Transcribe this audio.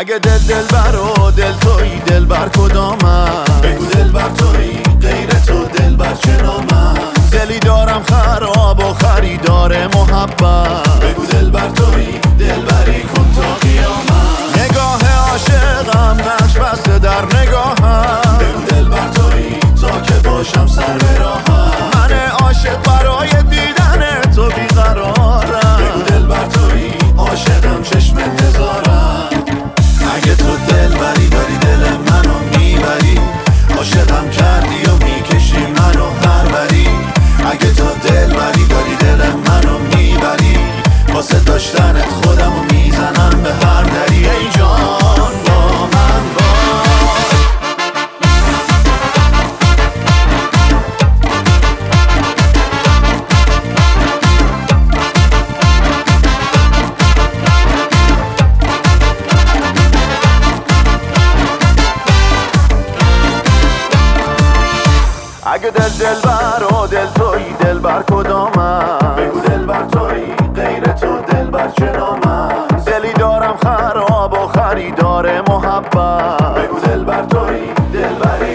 اگه دل دل بر و دل توی دل بر کدامم بگو دل بر توی غیر تو دل بر چه دلی دارم خراب و خریدار محبت. بگو اگه دل دل بر و دل توی دل بر کدامم بگو دل بر توی غیر تو دل بر چه نامم دلی دارم خراب و خریدار محبت. بگو دل بر توی دل بری